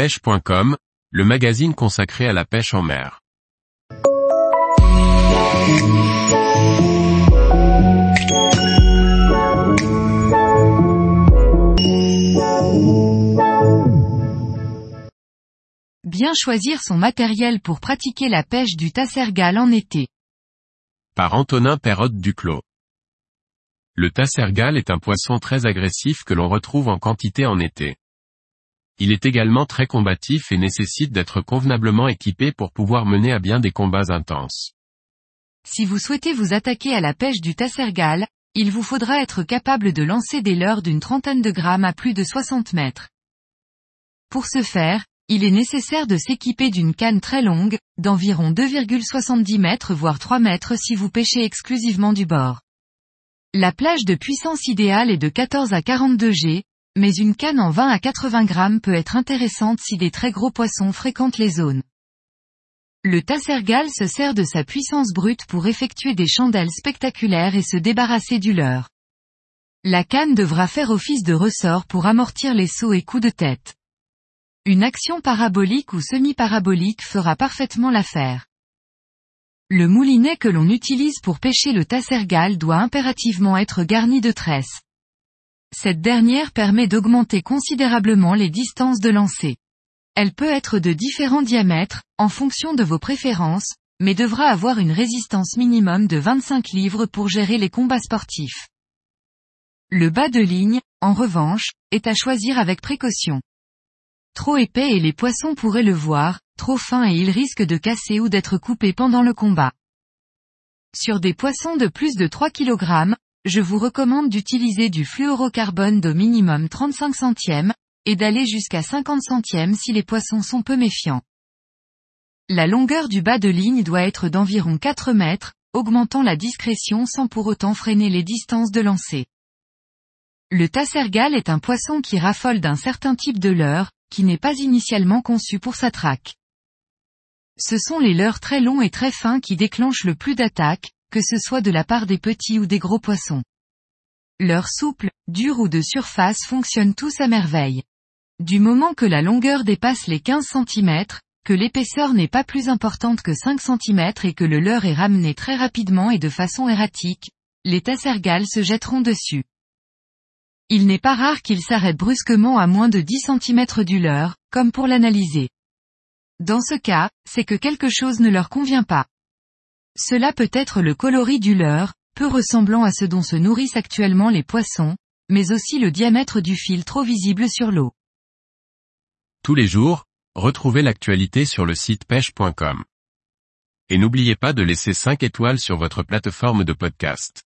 pêche.com, le magazine consacré à la pêche en mer. Bien choisir son matériel pour pratiquer la pêche du tassergal en été. Par Antonin Perrotte Duclos. Le tassergal est un poisson très agressif que l'on retrouve en quantité en été. Il est également très combatif et nécessite d'être convenablement équipé pour pouvoir mener à bien des combats intenses. Si vous souhaitez vous attaquer à la pêche du tassergal, il vous faudra être capable de lancer des leurres d'une trentaine de grammes à plus de 60 mètres. Pour ce faire, il est nécessaire de s'équiper d'une canne très longue, d'environ 2,70 mètres voire 3 mètres si vous pêchez exclusivement du bord. La plage de puissance idéale est de 14 à 42 G, mais une canne en 20 à 80 grammes peut être intéressante si des très gros poissons fréquentent les zones. Le tassergal se sert de sa puissance brute pour effectuer des chandelles spectaculaires et se débarrasser du leurre. La canne devra faire office de ressort pour amortir les sauts et coups de tête. Une action parabolique ou semi-parabolique fera parfaitement l'affaire. Le moulinet que l'on utilise pour pêcher le tassergal doit impérativement être garni de tresses. Cette dernière permet d'augmenter considérablement les distances de lancer. Elle peut être de différents diamètres, en fonction de vos préférences, mais devra avoir une résistance minimum de 25 livres pour gérer les combats sportifs. Le bas de ligne, en revanche, est à choisir avec précaution. Trop épais et les poissons pourraient le voir, trop fin et il risque de casser ou d'être coupé pendant le combat. Sur des poissons de plus de 3 kg, je vous recommande d'utiliser du fluorocarbone d'au minimum 35 centièmes, et d'aller jusqu'à 50 centièmes si les poissons sont peu méfiants. La longueur du bas de ligne doit être d'environ 4 mètres, augmentant la discrétion sans pour autant freiner les distances de lancer. Le tassergal est un poisson qui raffole d'un certain type de leurre, qui n'est pas initialement conçu pour sa traque. Ce sont les leurres très longs et très fins qui déclenchent le plus d'attaques, que ce soit de la part des petits ou des gros poissons. Leurs souples, durs ou de surface fonctionnent tous à merveille. Du moment que la longueur dépasse les 15 cm, que l'épaisseur n'est pas plus importante que 5 cm et que le leurre est ramené très rapidement et de façon erratique, les tassergales se jetteront dessus. Il n'est pas rare qu'il s'arrête brusquement à moins de 10 cm du leurre, comme pour l'analyser. Dans ce cas, c'est que quelque chose ne leur convient pas. Cela peut être le coloris du leurre, peu ressemblant à ce dont se nourrissent actuellement les poissons, mais aussi le diamètre du fil trop visible sur l'eau. Tous les jours, retrouvez l'actualité sur le site pêche.com. Et n'oubliez pas de laisser 5 étoiles sur votre plateforme de podcast.